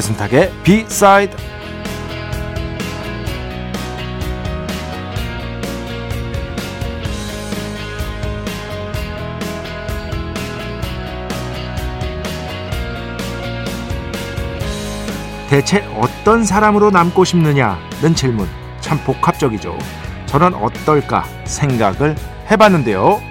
배순탁의 비사이드 대체 어떤 사람으로 남고 싶느냐는 질문 참 복합적이죠. 저는 어떨까 생각을 해봤는데요.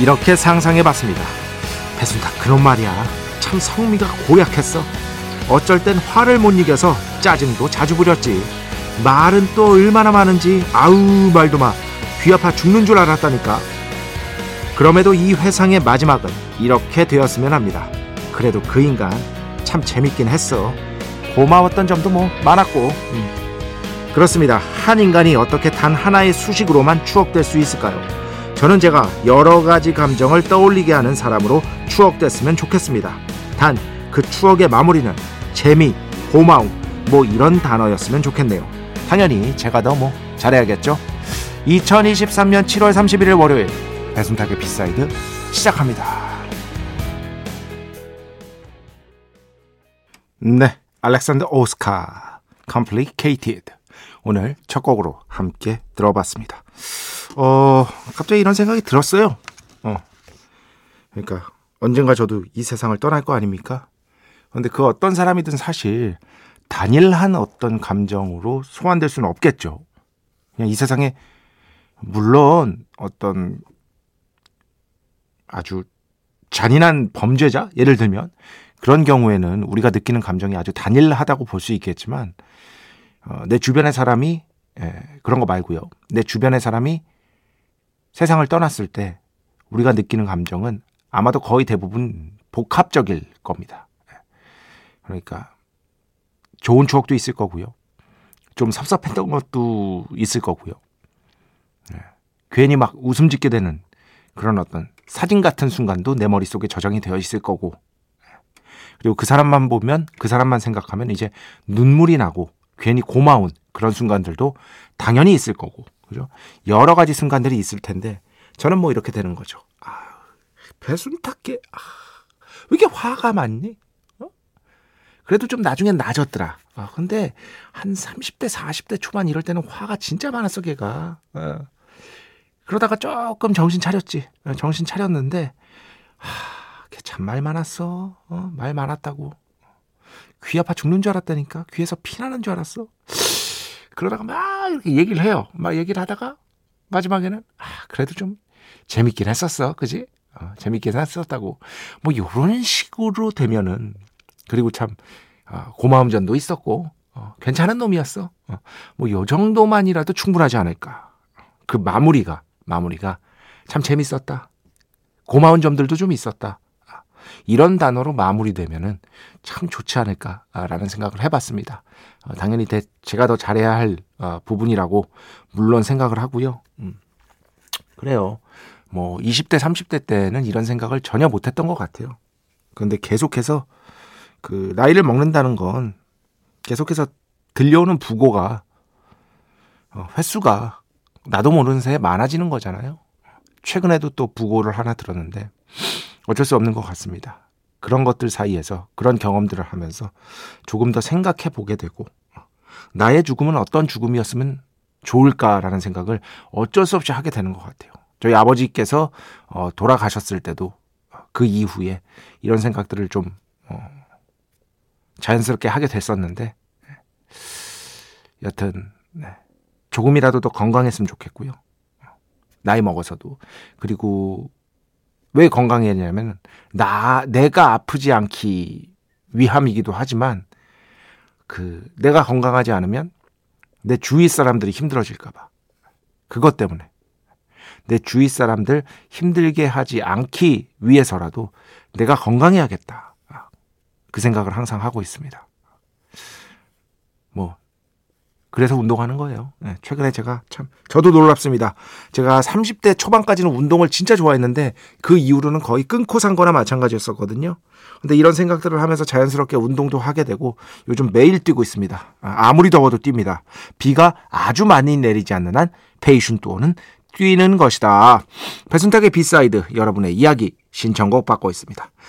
이렇게 상상해봤습니다. 배순탁 그런 말이야. 참 성미가 고약했어. 어쩔 땐 화를 못 이겨서 짜증도 자주 부렸지. 말은 또 얼마나 많은지 아우 말도 마. 귀 아파 죽는 줄 알았다니까. 그럼에도 이 회상의 마지막은 이렇게 되었으면 합니다. 그래도 그 인간 참 재밌긴 했어. 고마웠던 점도 뭐 많았고. 음. 그렇습니다. 한 인간이 어떻게 단 하나의 수식으로만 추억될 수 있을까요? 저는 제가 여러 가지 감정을 떠올리게 하는 사람으로 추억됐으면 좋겠습니다. 단 그 추억의 마무리는 재미, 고마움, 뭐 이런 단어였으면 좋겠네요. 당연히 제가 더 뭐 잘해야겠죠. 2023년 7월 31일 월요일 배순탁의 B side 시작합니다. 네, 알렉산더 오스카 Complicated 오늘 첫 곡으로 함께 들어봤습니다. 어, 갑자기 이런 생각이 들었어요. 어. 그러니까 언젠가 저도 이 세상을 떠날 거 아닙니까? 근데 그 어떤 사람이든 사실 단일한 어떤 감정으로 소환될 수는 없겠죠. 그냥 이 세상에 물론 어떤 아주 잔인한 범죄자 예를 들면 그런 경우에는 우리가 느끼는 감정이 아주 단일하다고 볼 수 있겠지만 어, 내 주변의 사람이 예, 그런 거 말고요. 내 주변의 사람이 세상을 떠났을 때 우리가 느끼는 감정은 아마도 거의 대부분 복합적일 겁니다. 예. 그러니까 좋은 추억도 있을 거고요. 좀 섭섭했던 것도 있을 거고요. 예. 괜히 막 웃음 짓게 되는 그런 어떤 사진 같은 순간도 내 머릿속에 저장이 되어 있을 거고. 예. 그리고 그 사람만 보면 그 사람만 생각하면 이제 눈물이 나고 괜히 고마운 그런 순간들도 당연히 있을 거고. 그죠? 여러 가지 순간들이 있을 텐데 저는 뭐 이렇게 되는 거죠. 아, 배순탁게 아, 왜 이렇게 화가 많니? 어? 그래도 좀 나중엔 나아졌더라. 아, 근데 한 30대, 40대 초반 이럴 때는 화가 진짜 많았어, 걔가. 어. 그러다가 조금 정신 차렸지. 어, 정신 차렸는데, 하, 걔 참 말 많았어. 어, 말 많았다고. 귀 아파 죽는 줄 알았다니까. 귀에서 피 나는 줄 알았어. 그러다가 막 이렇게 얘기를 해요. 막 얘기를 하다가 마지막에는 아, 그래도 좀 재밌긴 했었어. 그지? 어, 재밌긴 했었다고. 뭐 요런 식으로 되면은 그리고 참 어, 고마움 전도 있었고 어, 괜찮은 놈이었어. 어, 뭐요 정도만이라도 충분하지 않을까. 그 마무리가 마무리가 참 재밌었다. 고마운 점들도 좀 있었다. 아, 이런 단어로 마무리되면은 참 좋지 않을까라는 생각을 해봤습니다. 어, 당연히 대, 제가 더 잘해야 할 어, 부분이라고 물론 생각을 하고요. 음. 그래요. 뭐 20대, 30대 때는 이런 생각을 전혀 못했던 것 같아요. 그런데 계속해서 그 나이를 먹는다는 건 계속해서 들려오는 부고가 어, 횟수가 나도 모르는 새에 많아지는 거잖아요. 최근에도 또 부고를 하나 들었는데 어쩔 수 없는 것 같습니다. 그런 것들 사이에서 그런 경험들을 하면서 조금 더 생각해 보게 되고 나의 죽음은 어떤 죽음이었으면 좋을까라는 생각을 어쩔 수 없이 하게 되는 것 같아요. 저희 아버지께서 어, 돌아가셨을 때도 그 이후에 이런 생각들을 좀 어, 자연스럽게 하게 됐었는데 여튼 네. 조금이라도 더 건강했으면 좋겠고요. 나이 먹어서도 그리고 왜 건강해냐면 나 내가 아프지 않기 위함이기도 하지만 그 내가 건강하지 않으면 내 주위 사람들이 힘들어질까 봐. 그것 때문에. 내 주위 사람들 힘들게 하지 않기 위해서라도 내가 건강해야겠다. 그 생각을 항상 하고 있습니다. 뭐 그래서 운동하는 거예요. 네, 최근에 제가 참 저도 놀랍습니다. 제가 30대 초반까지는 운동을 진짜 좋아했는데 그 이후로는 거의 끊고 산 거나 마찬가지였었거든요. 근데 이런 생각들을 하면서 자연스럽게 운동도 하게 되고 요즘 매일 뛰고 있습니다. 아, 아무리 더워도 뜁니다. 비가 아주 많이 내리지 않는 한 페이슌 또는 뛰는 것이다. 배순탁의 B side 여러분의 이야기 신청곡 받고 있습니다.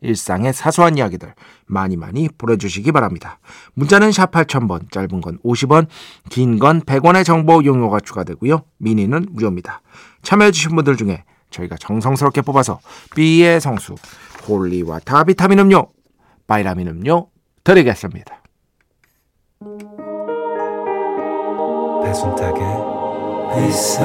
일상의 사소한 이야기들 많이 많이 보내주시기 바랍니다. 문자는 샵 8000번, 짧은 건 50원, 긴 건 100원의 정보 이용료가 추가되고요. 미니는 무료입니다. 참여해주신 분들 중에 저희가 정성스럽게 뽑아서 B의 성수, holy water 비타민 음료, 바이라민 음료 드리겠습니다. 배순탁의 회사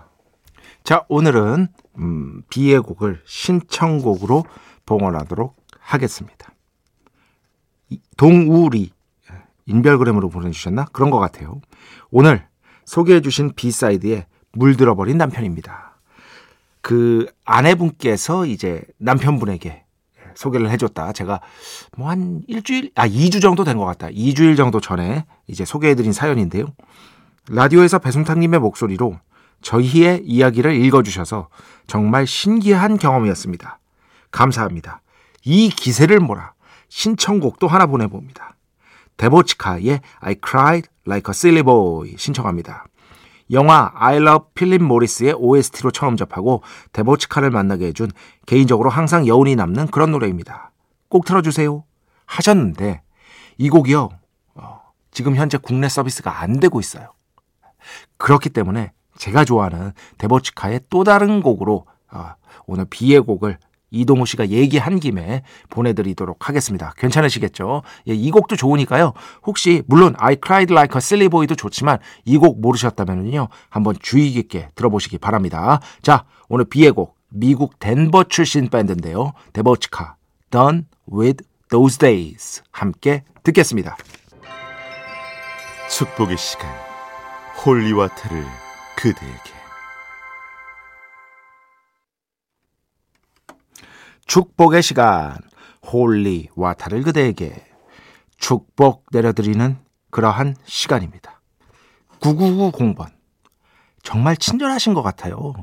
자 오늘은 음, B의 곡을 신청곡으로 봉헌하도록 하겠습니다. 동우리 인별그램으로 보내주셨나? 그런 것 같아요. 오늘 소개해 주신 비사이드에 물들어버린 남편입니다. 그 아내분께서 이제 남편분에게 소개를 해줬다. 제가 뭐 한 일주일, 아, 2주 정도 된 것 같다. 2주일 정도 전에 이제 소개해드린 사연인데요. 라디오에서 배순탁님의 목소리로 저희의 이야기를 읽어주셔서 정말 신기한 경험이었습니다. 감사합니다. 이 기세를 몰아 신청곡도 하나 보내봅니다. 데보치카의 I Cried Like a Silly Boy 신청합니다. 영화 I Love 필립 모리스의 OST로 처음 접하고 데보치카를 만나게 해준 개인적으로 항상 여운이 남는 그런 노래입니다. 꼭 틀어주세요. 하셨는데 이 곡이요. 어, 지금 현재 국내 서비스가 안 되고 있어요. 그렇기 때문에 제가 좋아하는 데보치카의 또 다른 곡으로 어, 오늘 비의 곡을 이동호 씨가 얘기한 김에 보내드리도록 하겠습니다. 괜찮으시겠죠? 예, 이 곡도 좋으니까요. 혹시 물론 I Cried Like a Silly Boy도 좋지만 이 곡 모르셨다면요. 한번 주의 깊게 들어보시기 바랍니다. 자, 오늘 비의 곡 미국 덴버 출신 밴드인데요. 데버치카 Done with Those Days 함께 듣겠습니다. 축복의 시간 holy water를 그대에게 축복의 시간 holy water를 그대에게 축복 내려드리는 그러한 시간입니다. 9990번 정말 친절하신 것 같아요.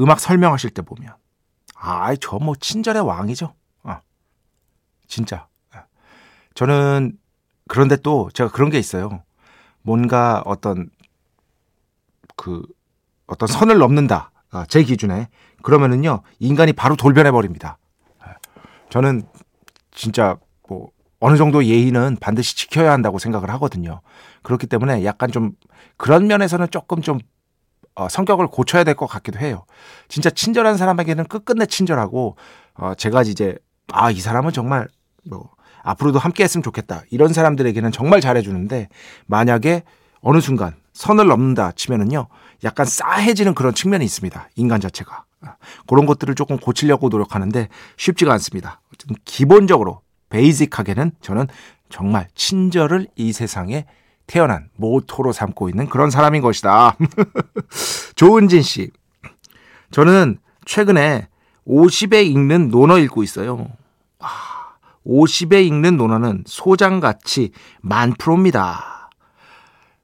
음악 설명하실 때 보면 아이 저 뭐 친절의 왕이죠. 아, 진짜 저는 그런데 또 제가 그런 게 있어요. 뭔가 어떤 그 어떤 선을 넘는다. 아, 제 기준에 그러면은요 인간이 바로 돌변해 버립니다. 저는 진짜 뭐 어느 정도 예의는 반드시 지켜야 한다고 생각을 하거든요. 그렇기 때문에 약간 좀 그런 면에서는 조금 좀 어, 성격을 고쳐야 될 것 같기도 해요. 진짜 친절한 사람에게는 끝끝내 친절하고 어, 제가 이제 아 이 사람은 정말 뭐 앞으로도 함께했으면 좋겠다 이런 사람들에게는 정말 잘해주는데 만약에 어느 순간 선을 넘는다 치면은요 약간 싸해지는 그런 측면이 있습니다. 인간 자체가. 그런 것들을 조금 고치려고 노력하는데 쉽지가 않습니다. 기본적으로 베이직하게는 저는 정말 친절을 이 세상에 태어난 모토로 삼고 있는 그런 사람인 것이다. 조은진 씨. 저는 최근에 50에 읽는 논어 읽고 있어요. 50에 읽는 논어는 소장같이 만 프로입니다.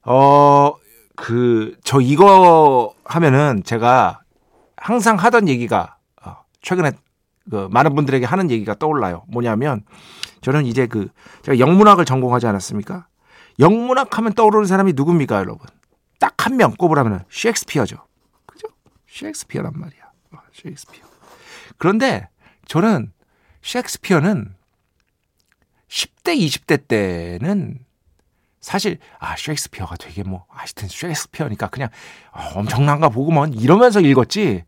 어, 그, 저 이거 하면은 제가 항상 하던 얘기가, 어, 최근에 그 많은 분들에게 하는 얘기가 떠올라요. 뭐냐면, 저는 이제 그, 제가 영문학을 전공하지 않았습니까? 영문학 하면 떠오르는 사람이 누굽니까, 여러분? 딱 한 명 꼽으라면 셰익스피어죠. 그죠? 셰익스피어란 말이야. 어, 셰익스피어. 그런데 저는 셰익스피어는 10대, 20대 때는 사실 아 셰익스피어가 되게 뭐 하여튼 셰익스피어니까 그냥 어, 엄청난가 보고만 이러면서 읽었지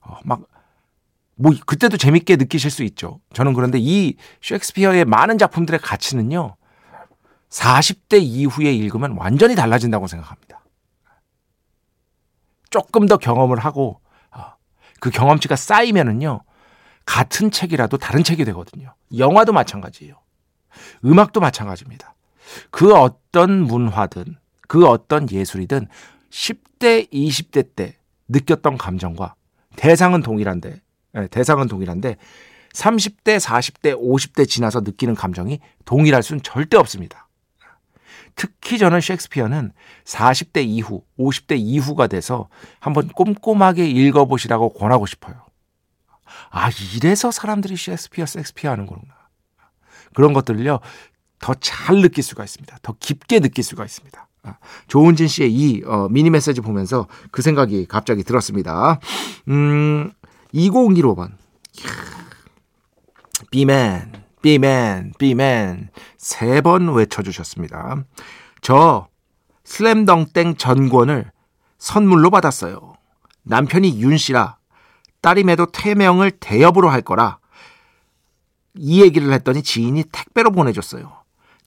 어, 막뭐 그때도 재밌게 느끼실 수 있죠. 저는 그런데 이 셰익스피어의 많은 작품들의 가치는요. 40대 이후에 읽으면 완전히 달라진다고 생각합니다. 조금 더 경험을 하고 어, 그 경험치가 쌓이면은요. 같은 책이라도 다른 책이 되거든요. 영화도 마찬가지예요. 음악도 마찬가지입니다. 그 어떤 문화든 그 어떤 예술이든 10대, 20대 때 느꼈던 감정과 대상은 동일한데, 네, 대상은 동일한데 30대, 40대, 50대 지나서 느끼는 감정이 동일할 수는 절대 없습니다. 특히 저는 셰익스피어는 40대 이후, 50대 이후가 돼서 한번 꼼꼼하게 읽어보시라고 권하고 싶어요. 아, 이래서 사람들이 셰익스피어, 섹스피어 하는 거구나. 그런 것들을요, 더 잘 느낄 수가 있습니다. 더 깊게 느낄 수가 있습니다. 아, 조은진 씨의 이 어, 미니 메시지 보면서 그 생각이 갑자기 들었습니다. 음, 2015번. 비멘, 비멘, 비멘. 세 번 외쳐주셨습니다. 저 슬램덩땡 전권을 선물로 받았어요. 남편이 윤 씨라 딸임에도 태명을 대협으로 할 거라 이 얘기를 했더니 지인이 택배로 보내줬어요.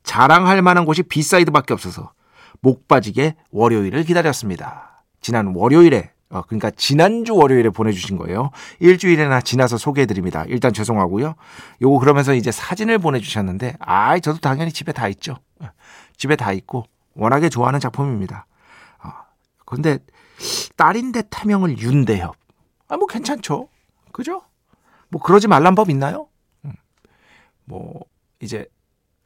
자랑할 만한 곳이 B side밖에 없어서 목 빠지게 월요일을 기다렸습니다. 지난 월요일에 어, 그러니까 지난주 월요일에 보내주신 거예요. 일주일이나 지나서 소개해드립니다. 일단 죄송하고요. 요거 그러면서 이제 사진을 보내주셨는데, 아, 저도 당연히 집에 다 있죠. 어, 집에 다 있고 워낙에 좋아하는 작품입니다. 어, 근데 딸인데 태명을 윤대협, 아, 뭐 괜찮죠. 그죠? 뭐 그러지 말란 법 있나요? 음. 뭐 이제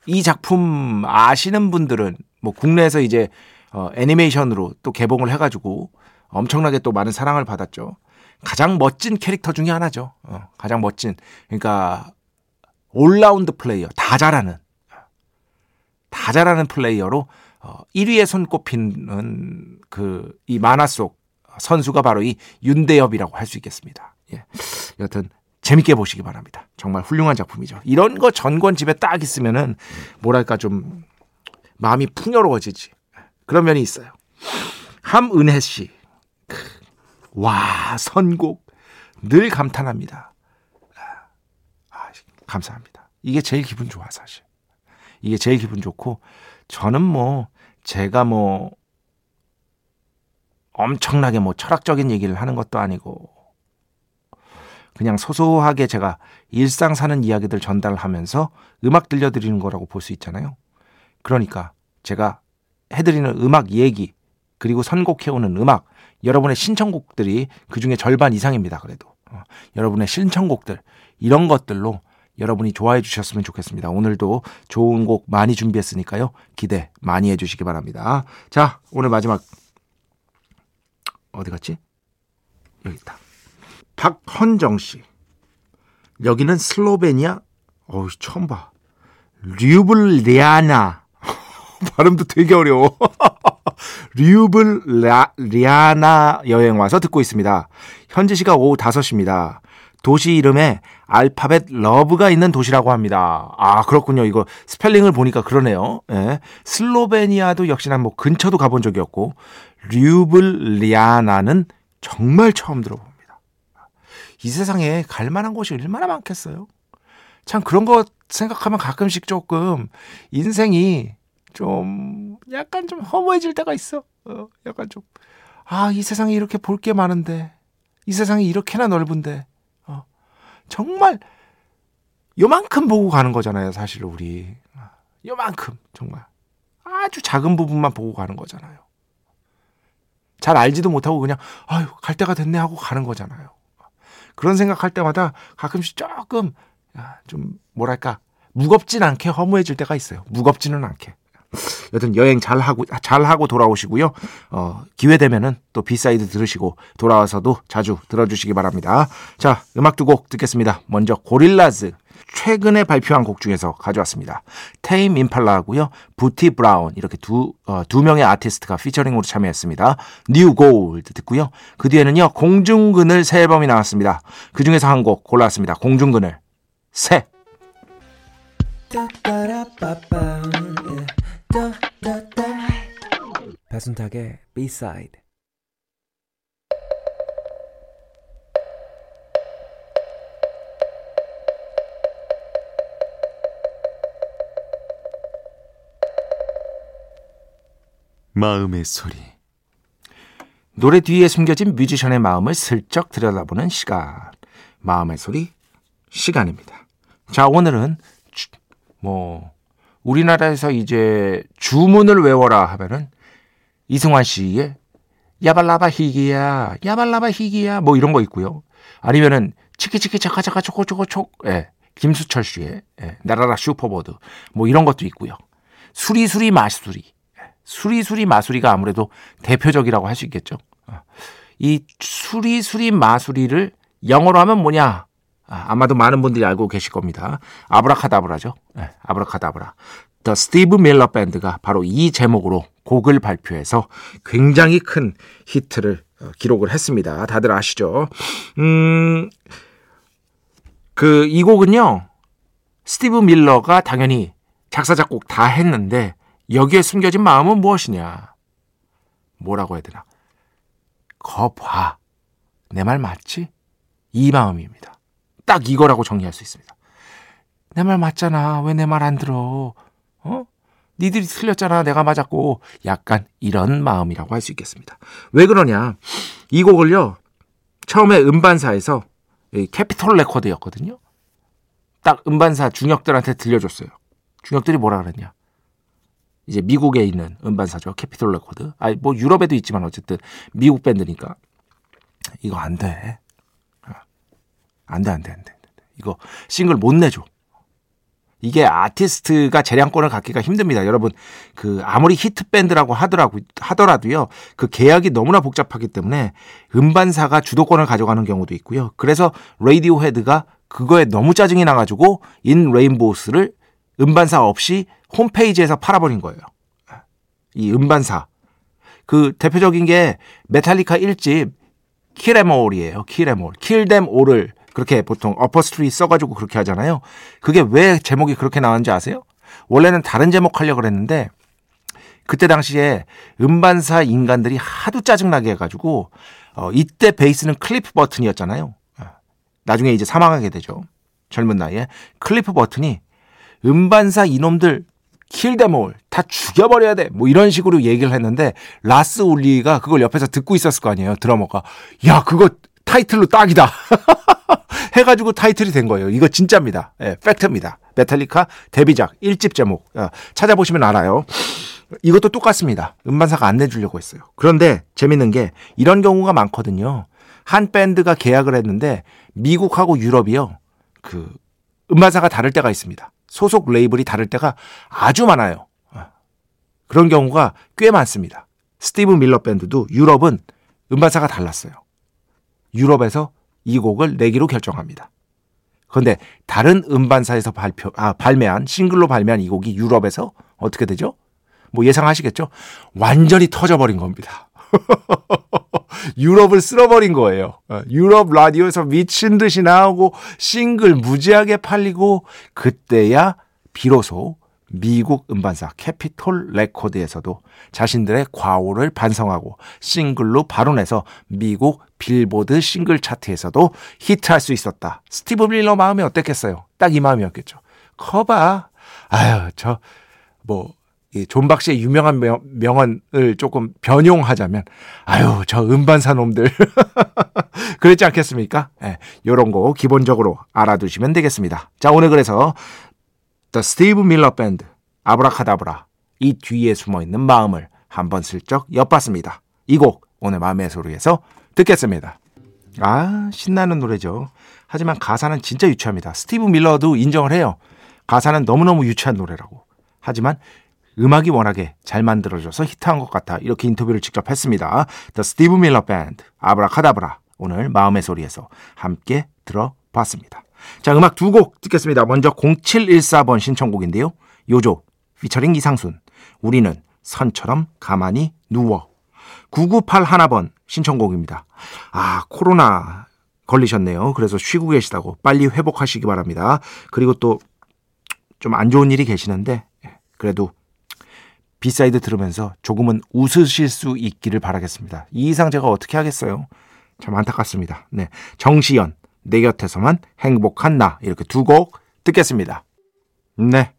이 작품 아시는 분들은 뭐 국내에서 이제 어, 애니메이션으로 또 개봉을 해가지고 엄청나게 또 많은 사랑을 받았죠. 가장 멋진 캐릭터 중에 하나죠. 어, 가장 멋진. 그러니까 all-round player, 다 잘하는, 다 잘하는 player로 어, 1위에 손꼽히는 그 이 만화 속 선수가 바로 이 윤대협이라고 할 수 있겠습니다. 예. 여튼 재밌게 보시기 바랍니다. 정말 훌륭한 작품이죠. 이런 거 전권 집에 딱 있으면은 뭐랄까 좀 마음이 풍요로워지지. 그런 면이 있어요. 함은혜 씨. 와, 선곡. 늘 감탄합니다. 아, 감사합니다. 이게 제일 기분 좋아, 사실. 이게 제일 기분 좋고, 저는 뭐, 제가 뭐, 엄청나게 뭐 철학적인 얘기를 하는 것도 아니고, 그냥 소소하게 제가 일상 사는 이야기들 전달하면서 음악 들려드리는 거라고 볼 수 있잖아요. 그러니까 제가 해드리는 음악 얘기, 그리고 선곡해오는 음악, 여러분의 신청곡들이 그 중에 절반 이상입니다. 그래도. 어, 여러분의 신청곡들, 이런 것들로 여러분이 좋아해 주셨으면 좋겠습니다. 오늘도 좋은 곡 많이 준비했으니까요. 기대 많이 해 주시기 바랍니다. 자, 오늘 마지막. 어디 갔지? 여기 있다. 박헌정 씨. 여기는 슬로베니아? 어우, 처음 봐. 류블리아나. 발음도 되게 어려워. 류블리아나 여행 와서 듣고 있습니다. 현지 시각 오후 5시입니다. 도시 이름에 알파벳 love가 있는 도시라고 합니다. 아, 그렇군요. 이거 스펠링을 보니까 그러네요. 예. 슬로베니아도 역시나 뭐 근처도 가본 적이 없고, 류블리아나는 정말 처음 들어봅니다. 이 세상에 갈 만한 곳이 얼마나 많겠어요? 참 그런 거 생각하면 가끔씩 조금 인생이 좀 약간 좀 허무해질 때가 있어. 어, 약간 좀 아, 이 세상에 이렇게 볼 게 많은데, 이 세상이 이렇게나 넓은데, 어, 정말 요만큼 보고 가는 거잖아요, 사실 우리. 요만큼, 정말. 아주 작은 부분만 보고 가는 거잖아요. 잘 알지도 못하고 그냥, 아유, 갈 때가 됐네 하고 가는 거잖아요. 그런 생각할 때마다 가끔씩 조금, 좀, 뭐랄까, 무겁진 않게 허무해질 때가 있어요. 무겁지는 않게. 여튼 여행 잘 하고 잘 하고 돌아오시고요. 어, 기회 되면은 또 B side 들으시고 돌아와서도 자주 들어주시기 바랍니다. 자, 음악 두 곡 듣겠습니다. 먼저 Gorillaz 최근에 발표한 곡 중에서 가져왔습니다. Tame Impala하고요. Bootie Brown 이렇게 두, 어, 두 명의 아티스트가 피처링으로 참여했습니다. New Gold 듣고요. 그 뒤에는요. 공중그늘 새 앨범이 나왔습니다. 그 중에서 한 곡 골라왔습니다. 공중그늘 새. 배순탁의 B-side 마음의 소리 노래 뒤에 숨겨진 뮤지션의 마음을 슬쩍 들여다보는 시간. 마음의 소리 시간입니다. 자, 오늘은 주, 뭐 우리나라에서 이제 주문을 외워라 하면은 이승환 씨의 야발라바 히기야, 야발라바 히기야 뭐 이런 거 있고요. 아니면은 치키치키 차카차카 초코초코촉 예. 김수철 씨의 예. 날아라 슈퍼보드 뭐 이런 것도 있고요. 수리수리 마수리 수리수리 마수리가 아무래도 대표적이라고 할 수 있겠죠. 어. 이 수리수리 마수리를 영어로 하면 뭐냐? 아, 마도 많은 분들이 알고 계실 겁니다. 아브라카다브라죠. 네, 아브라카다브라. 더 스티브 밀러 밴드가 바로 이 제목으로 곡을 발표해서 굉장히 큰 히트를 어, 기록을 했습니다. 다들 아시죠? 음, 그, 이 곡은요, 스티브 밀러가 당연히 작사, 작곡 다 했는데, 여기에 숨겨진 마음은 무엇이냐? 뭐라고 해야 되나? 거 봐. 내 말 맞지? 이 마음입니다. 딱 이거라고 정리할 수 있습니다. 내 말 맞잖아. 왜 내 말 안 들어? 어? 니들이 틀렸잖아. 내가 맞았고. 약간 이런 마음이라고 할 수 있겠습니다. 왜 그러냐? 이 곡을요. 처음에 음반사에서 Capitol Records였거든요. 딱 음반사 중역들한테 들려줬어요. 중역들이 뭐라 그랬냐? 이제 미국에 있는 음반사죠. Capitol Records. 아니, 뭐 유럽에도 있지만 어쨌든 미국 밴드니까. 이거 안 돼. 안 돼, 안 돼, 안 돼. 이거 싱글 못 내줘. 이게 아티스트가 재량권을 갖기가 힘듭니다. 여러분, 그, 아무리 히트 밴드라고 하더라고, 하더라도요, 그 계약이 너무나 복잡하기 때문에 음반사가 주도권을 가져가는 경우도 있고요. 그래서 Radiohead가 그거에 너무 짜증이 나 가지고 In Rainbows를 음반사 없이 홈페이지에서 팔아버린 거예요. 이 음반사. 그 대표적인 게 메탈리카 1집 킬에몰이에요. 킬에몰. 킬댐 올을 그렇게 보통 apostrophe 써가지고 그렇게 하잖아요. 그게 왜 제목이 그렇게 나왔는지 아세요? 원래는 다른 제목 하려고 그랬는데 그때 당시에 음반사 인간들이 하도 짜증나게 해가지고 어, 이때 베이스는 Cliff Burton이었잖아요. 나중에 이제 사망하게 되죠. 젊은 나이에 Cliff Burton이 음반사 이놈들 kill them all 다 죽여버려야 돼. 뭐 이런 식으로 얘기를 했는데 Lars Ulrich가 그걸 옆에서 듣고 있었을 거 아니에요. 드러머가 야 그거 타이틀로 딱이다. 해가지고 타이틀이 된 거예요. 이거 진짜입니다. 예, 팩트입니다. 메탈리카 데뷔작 1집 제목 어, 찾아보시면 알아요. 이것도 똑같습니다. 음반사가 안 내주려고 했어요. 그런데 재밌는 게 이런 경우가 많거든요. 한 밴드가 계약을 했는데 미국하고 유럽이요. 그 음반사가 다를 때가 있습니다. 소속 레이블이 다를 때가 아주 많아요. 어. 그런 경우가 꽤 많습니다. 스티브 밀러 밴드도 유럽은 음반사가 달랐어요. 유럽에서 이 곡을 내기로 결정합니다. 그런데 다른 음반사에서 발표, 아, 발매한, 싱글로 발매한 이 곡이 유럽에서 어떻게 되죠? 뭐 예상하시겠죠? 완전히 터져버린 겁니다. 유럽을 쓸어버린 거예요. 어, 유럽 라디오에서 미친 듯이 나오고 싱글 무지하게 팔리고 그때야 비로소 미국 음반사 Capitol Records에서도 자신들의 과오를 반성하고 싱글로 발매해서 미국 빌보드 싱글 차트에서도 히트할 수 있었다. Steve Miller 마음이 어땠겠어요? 딱 이 마음이었겠죠. 거봐. 아유, 저, 뭐, 이 존박 씨의 유명한 명, 명언을 조금 변용하자면 아유 저 음반사 놈들 그랬지 않겠습니까? 예, 요런 거 기본적으로 알아두시면 되겠습니다. 자 오늘 그래서 The Steve Miller Band 아브라카다브라 이 뒤에 숨어있는 마음을 한번 슬쩍 엿봤습니다. 이 곡 오늘 마음의 소리에서 듣겠습니다. 아 신나는 노래죠. 하지만 가사는 진짜 유치합니다. 스티브 밀러도 인정을 해요. 가사는 너무너무 유치한 노래라고. 하지만 음악이 워낙에 잘 만들어져서 히트한 것 같아 이렇게 인터뷰를 직접 했습니다. The Steve Miller Band 아브라카다브라 오늘 마음의 소리에서 함께 들어봤습니다. 자 음악 두 곡 듣겠습니다. 먼저 0714번 신청곡인데요. 요조 피처링 이상순 우리는 선처럼 가만히 누워 9981번 신청곡입니다. 아 코로나 걸리셨네요. 그래서 쉬고 계시다고 빨리 회복하시기 바랍니다. 그리고 또 좀 안 좋은 일이 계시는데 그래도 B side 들으면서 조금은 웃으실 수 있기를 바라겠습니다. 이 이상 제가 어떻게 하겠어요? 참 안타깝습니다. 네. 정시연, 내 곁에서만 행복한 나. 이렇게 두 곡 듣겠습니다. 네.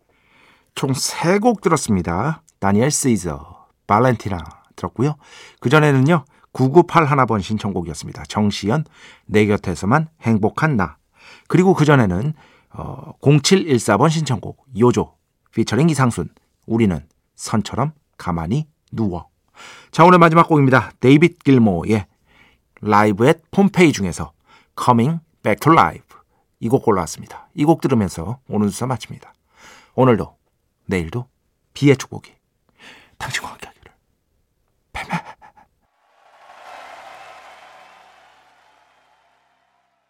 총 세 곡 들었습니다. 다니엘 시저, 발렌티나 들었고요. 그전에는요. 9981번 신청곡이었습니다. 정시연, 내 곁에서만 행복한 나. 그리고 그전에는 어, 0714번 신청곡, 요조, 피처링 이상순, 우리는 선처럼 가만히 누워. 자, 오늘 마지막 곡입니다. 데이빗 길모의 라이브 앳 폼페이 중에서 Coming Back to Life. 이 곡 골라왔습니다. 이 곡 들으면서 오늘 수사 마칩니다. 오늘도, 내일도 비의 축복이 당신과 함께